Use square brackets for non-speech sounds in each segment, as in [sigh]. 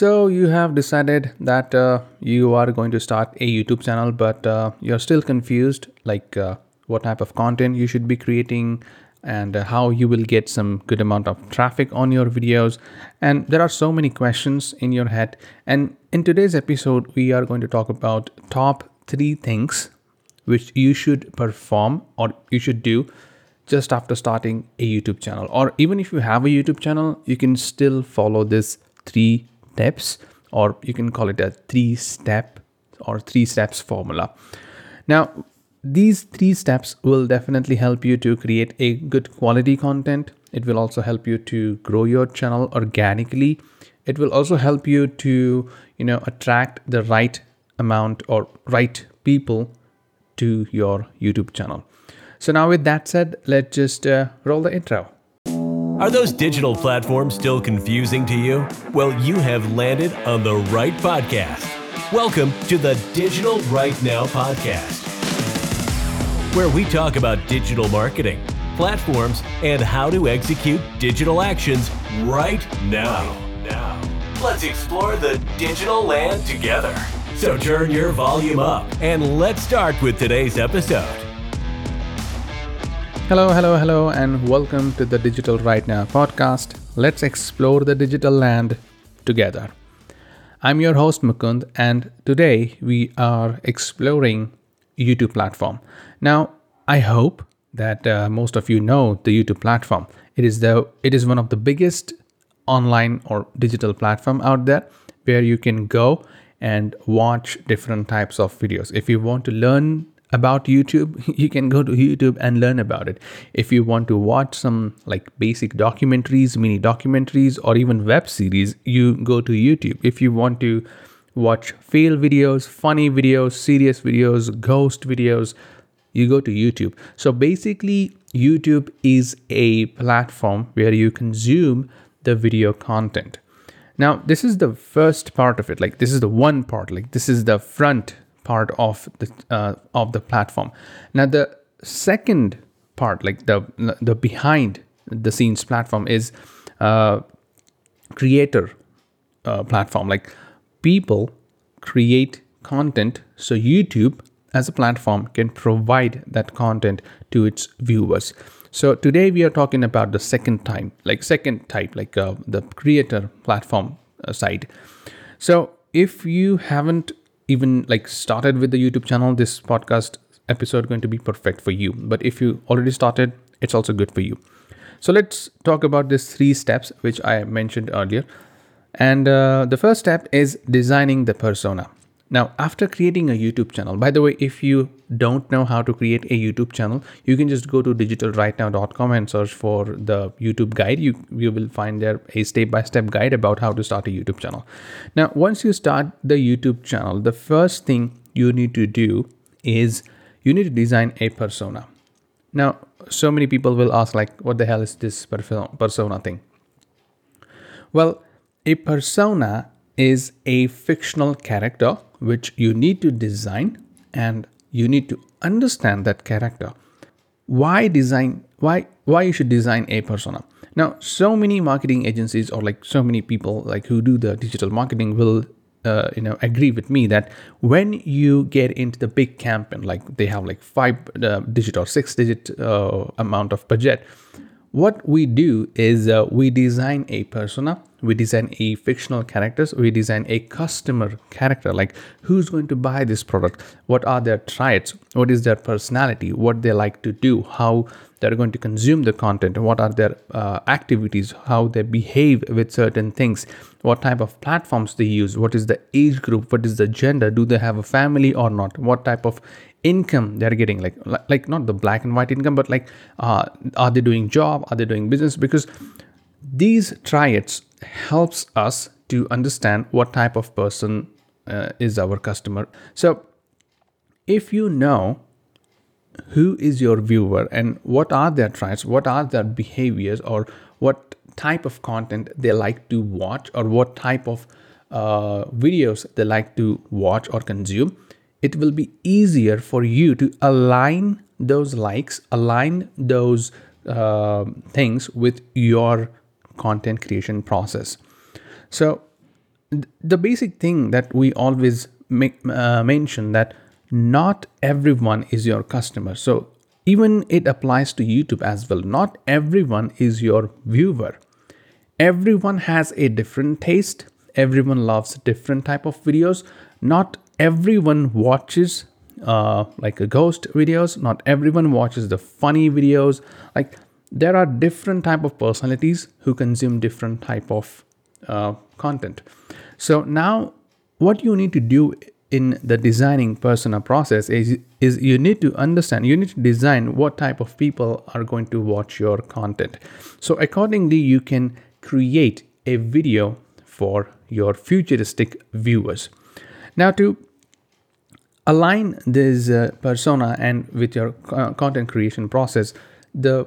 So, you have decided that uh, you are going to start a YouTube channel, but uh, you're still confused like uh, what type of content you should be creating and how you will get some good amount of traffic on your videos. And there are so many questions in your head. And in today's episode, we are going to talk about top three things which you should perform or you should do just after starting a YouTube channel. Or even if you have a YouTube channel, you can still follow this three steps, or you can call it a three step or three steps formula. Now, these three steps will definitely help you to create a good quality content. It will also help you to grow your channel organically. It will also help you to, you know, attract the right amount or right people to your YouTube channel. So now with that said, let's just uh, roll the intro. Are those digital platforms still confusing to you? Well, you have landed on the right podcast. Welcome to the Digital Right Now podcast, where we talk about digital marketing, platforms, and how to execute digital actions right now. Now, let's explore the digital land together. So turn your volume up and let's start with today's episode. Hello, hello, hello, and welcome to the Digital Right Now podcast. Let's explore the digital land together. I'm your host Mukund, and today we are exploring YouTube platform. Now, I hope that uh, most of you know the YouTube platform. It is the it is one of the biggest online or digital platform out there where you can go and watch different types of videos. If you want to learn about YouTube, [laughs] you can go to YouTube and learn about it. If you want to watch some like basic documentaries, mini documentaries, or even web series, you go to YouTube. If you want to watch fail videos, funny videos, serious videos, ghost videos, you go to YouTube. So basically, YouTube is a platform where you consume the video content. Now, this is the first part of it. Like, this is the one part. Like, this is the front part of the uh, of the platform. Now the second part, like the the behind the scenes platform, is uh, creator uh, platform. Like people create content, so YouTube as a platform can provide that content to its viewers. So today we are talking about the second time, like second type, like uh, the creator platform uh, side. So if you haven't even like started with the YouTube channel, this podcast episode going to be perfect for you. But if you already started, it's also good for you. So let's talk about these three steps which I mentioned earlier. And uh, the first step is designing the persona. Now, after creating a YouTube channel, by the way, if you don't know how to create a YouTube channel, you can just go to digitalrightnow.com and search for the YouTube guide. You, you will find there a step by step guide about how to start a YouTube channel. Now, once you start the YouTube channel, the first thing you need to do is you need to design a persona. Now, so many people will ask, like, what the hell is this persona thing? Well, a persona is a fictional character which you need to design and you need to understand that character. Why design why why you should design a persona? Now so many marketing agencies or like so many people like who do the digital marketing will uh, you know agree with me that when you get into the big campaign like they have like five uh, digit or six digit uh, amount of budget what we do is uh, we design a persona we design a fictional characters we design a customer character like who's going to buy this product? What are their traits? What is their personality? What they like to do? How they're going to consume the content what are their uh, activities how they behave with certain things what type of platforms they use what is the age group what is the gender do they have a family or not what type of income they're getting like like not the black and white income but like uh, are they doing job are they doing business? Because these triads helps us to understand what type of person uh, is our customer. So if you know who is your viewer and what are their traits what are their behaviors or what type of content they like to watch or what type of uh, videos they like to watch or consume it will be easier for you to align those likes align those uh, things with your content creation process. So the basic thing that we always make uh, mention that not everyone is your customer. So even it applies to youtube as well. Not everyone is your viewer. Everyone has a different taste. Everyone loves different type of videos. Not everyone watches uh, like a ghost videos. Not everyone watches the funny videos. Like there are different type of personalities who consume different type of uh, content. So now what you need to do in the designing persona process is, is you need to understand you need to design what type of people are going to watch your content. So accordingly you can create a video for your futuristic viewers. Now to align this uh, persona and with your uh, content creation process the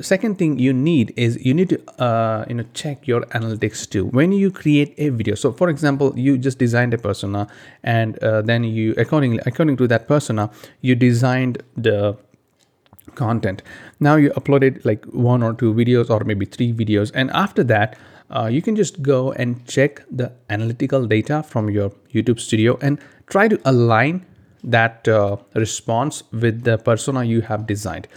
second thing you need is you need to uh, you know check your analytics too. When you create a video so for example you just designed a persona and uh, then you accordingly according to that persona you designed the content. Now you uploaded like one or two videos or maybe three videos. And after that uh, you can just go and check the analytical data from your youtube studio and try to align that uh, response with the persona you have designed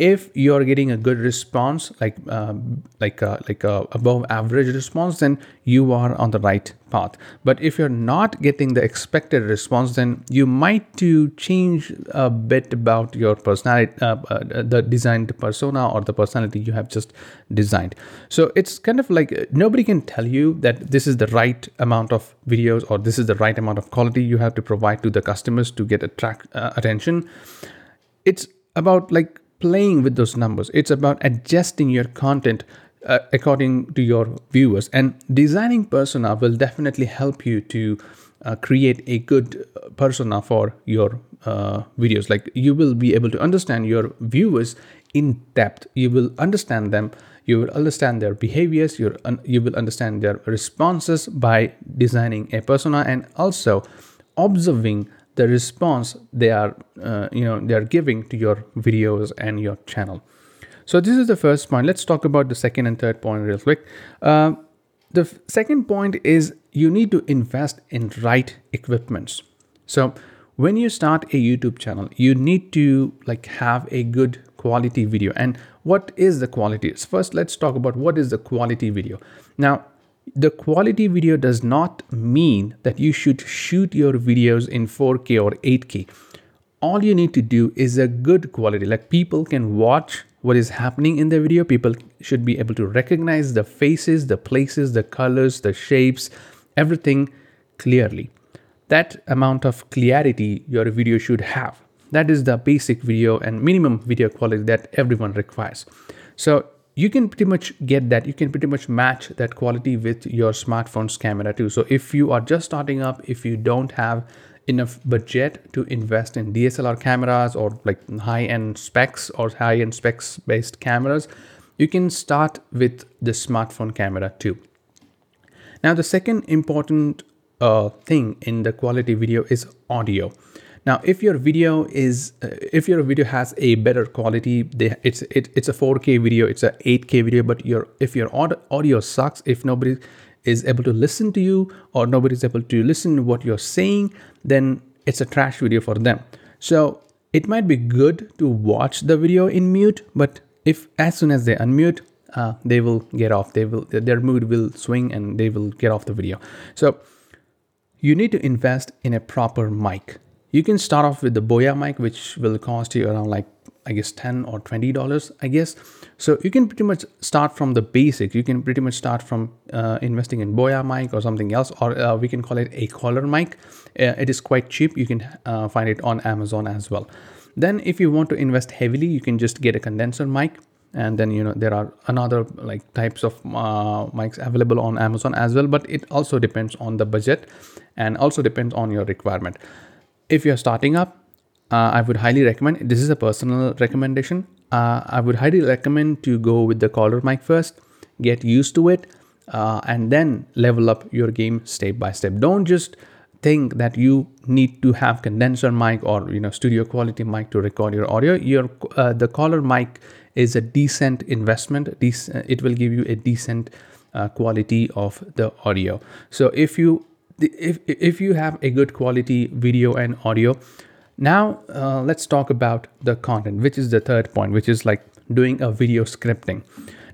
if you're getting a good response like uh, like uh, like a above average response then you are on the right path. But if you're not getting the expected response then you might to change a bit about your personality uh, uh, the designed persona or the personality you have just designed. So it's kind of like uh, nobody can tell you that this is the right amount of videos or this is the right amount of quality you have to provide to the customers to get attract uh, attention. It's about like playing with those numbers. It's about adjusting your content uh, according to your viewers. And designing persona will definitely help you to uh, create a good persona for your uh, videos. Like you will be able to understand your viewers in depth. You will understand them. You will understand their behaviors. you un- you will understand their responses by designing a persona and also observing the response they are uh, you know they are giving to your videos and your channel. So this is the first point. Let's talk about the second and third point real quick. Uh, the f- second point is you need to invest in right equipments. So when you start a youtube channel you need to like have a good quality video. And what is the quality? First let's talk about what is the quality video. Now the quality video does not mean that you should shoot your videos in 4K or 8K. All you need to do is a good quality, like people can watch what is happening in the video. People should be able to recognize the faces, the places, the colors, the shapes, everything clearly. That amount of clarity your video should have. That is the basic video and minimum video quality that everyone requires. So you can pretty much get that you can pretty much match that quality with your smartphone's camera too. So if you are just starting up if you don't have enough budget to invest in DSLR cameras or like high end specs or high end specs based cameras you can start with the smartphone camera too. Now the second important uh, thing in the quality video is audio now, if your video is, uh, if your video has a better quality, they, it's it, it's a 4K video, it's a 8K video, but your if your audio sucks, if nobody is able to listen to you or nobody is able to listen to what you're saying, then it's a trash video for them. So it might be good to watch the video in mute, but if as soon as they unmute, uh, they will get off. They will their mood will swing and they will get off the video. So you need to invest in a proper mic you can start off with the Boya mic, which will cost you around like I guess 10 or 20 dollars, I guess. So you can pretty much start from the basic. You can pretty much start from uh, investing in Boya mic or something else, or uh, we can call it a collar mic. Uh, it is quite cheap. You can uh, find it on Amazon as well. Then, if you want to invest heavily, you can just get a condenser mic and then you know there are another like types of uh, mics available on amazon as well but it also depends on the budget and also depends on your requirement if you're starting up, uh, I would highly recommend this is a personal recommendation. Uh, I would highly recommend to go with the collar mic first, get used to it, uh, and then level up your game step by step. Don't just think that you need to have condenser mic or you know studio quality mic to record your audio. Your uh, the collar mic is a decent investment. Dec- it will give you a decent uh, quality of the audio. So if you if if you have a good quality video and audio, now uh, let's talk about the content, which is the third point, which is like doing a video scripting.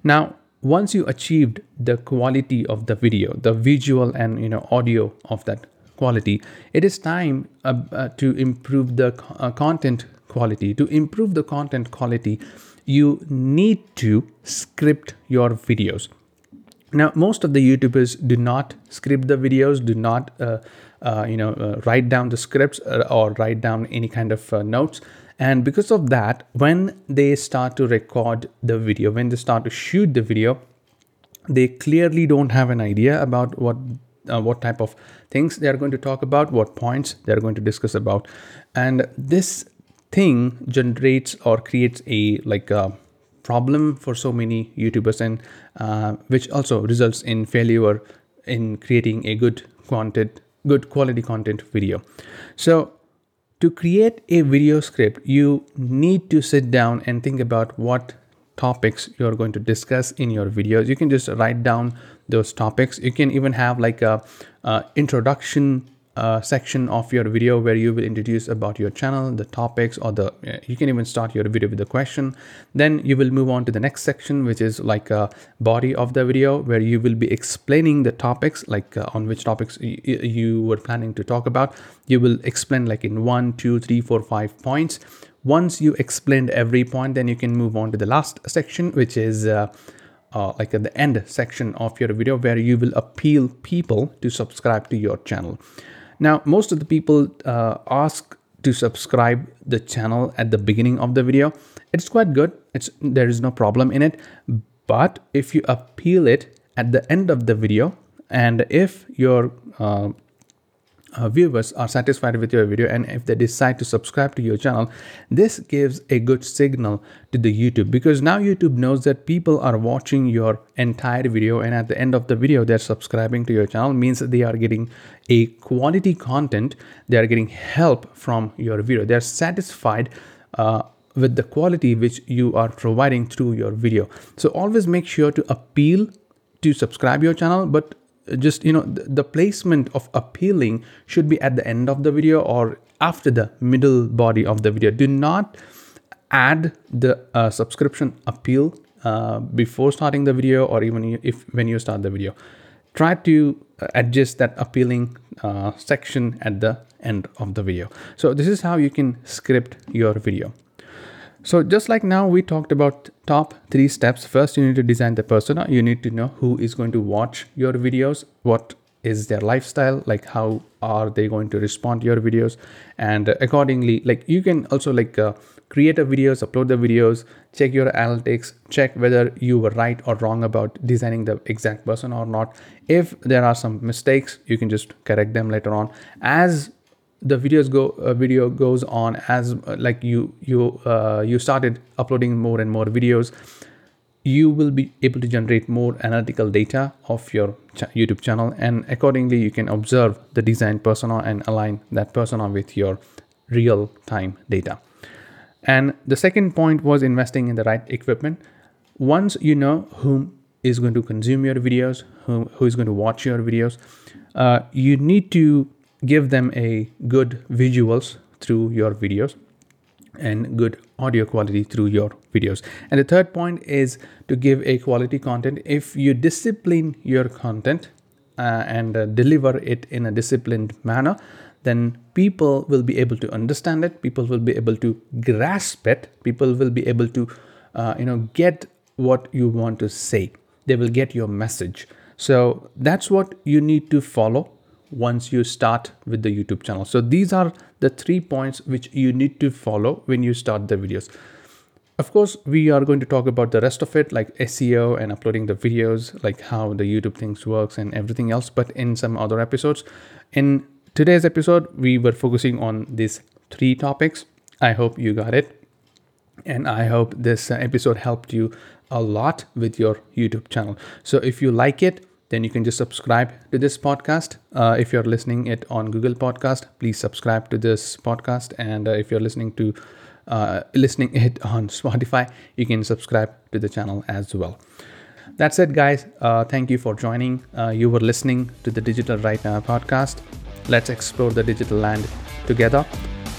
Now once you achieved the quality of the video, the visual and you know audio of that quality, it is time uh, uh, to improve the uh, content quality. To improve the content quality, you need to script your videos. Now, most of the YouTubers do not script the videos, do not, uh, uh, you know, uh, write down the scripts uh, or write down any kind of uh, notes. And because of that, when they start to record the video, when they start to shoot the video, they clearly don't have an idea about what uh, what type of things they are going to talk about, what points they are going to discuss about, and this thing generates or creates a like a problem for so many YouTubers, and uh, which also results in failure in creating a good content, good quality content video. So to create a video script, you need to sit down and think about what topics you're going to discuss in your videos. You can just write down those topics. You can even have like a, a introduction uh, section of your video where you will introduce about your channel, the topics, or the you can even start your video with a question. Then you will move on to the next section, which is like a body of the video where you will be explaining the topics, like uh, on which topics y- you were planning to talk about. You will explain like in one, two, three, four, five points. Once you explained every point, then you can move on to the last section, which is uh, uh, like at the end section of your video where you will appeal people to subscribe to your channel. Now, most of the people uh, ask to subscribe the channel at the beginning of the video. It's quite good. It's there is no problem in it. But if you appeal it at the end of the video, and if your uh, uh, viewers are satisfied with your video and if they decide to subscribe to your channel this gives a good signal to the youtube because now youtube knows that people are watching your entire video and at the end of the video they're subscribing to your channel means they are getting a quality content they are getting help from your video. They're satisfied uh, with the quality which you are providing through your video. So always make sure to appeal to subscribe your channel but just you know the, placement of appealing should be at the end of the video or after the middle body of the video. Do not add the uh, subscription appeal uh, before starting the video or even if when you start the video. Try to uh, adjust that appealing uh, section at the end of the video. So this is how you can script your video so just like now we talked about top three steps. First, you need to design the persona. You need to know who is going to watch your videos, what is their lifestyle, like how are they going to respond to your videos, and accordingly, like you can also like uh, create a videos, upload the videos, check your analytics, check whether you were right or wrong about designing the exact person or not. If there are some mistakes, you can just correct them later on. As the videos go uh, video goes on as uh, like you you uh, you started uploading more and more videos you will be able to generate more analytical data of your ch- youtube channel and accordingly you can observe the design persona and align that persona with your real time data. And the second point was investing in the right equipment. Once you know whom is going to consume your videos who, who is going to watch your videos uh, you need to give them a good visuals through your videos and good audio quality through your videos. And the third point is to give a quality content. If you discipline your content uh, and uh, deliver it in a disciplined manner, then people will be able to understand it. People will be able to grasp it. People will be able to, uh, you know, get what you want to say. They will get your message. So that's what you need to follow once you start with the YouTube channel. So these are the three points which you need to follow when you start the videos. Of course, we are going to talk about the rest of it like SEO and uploading the videos, like how the YouTube things works and everything else, but in some other episodes. In today's episode, we were focusing on these three topics. I hope you got it. And I hope this episode helped you a lot with your YouTube channel. So if you like it, then you can just subscribe to this podcast. Uh, if you're listening it on Google Podcast, please subscribe to this podcast. And uh, if you're listening to uh, listening [laughs] it on Spotify, you can subscribe to the channel as well. that's it, guys. Uh, thank you for joining. Uh, you were listening to the Digital Right Now podcast. Let's explore the digital land together.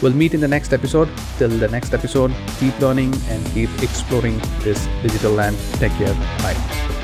We'll meet in the next episode. Till the next episode, keep learning and keep exploring this digital land. Take care. Bye.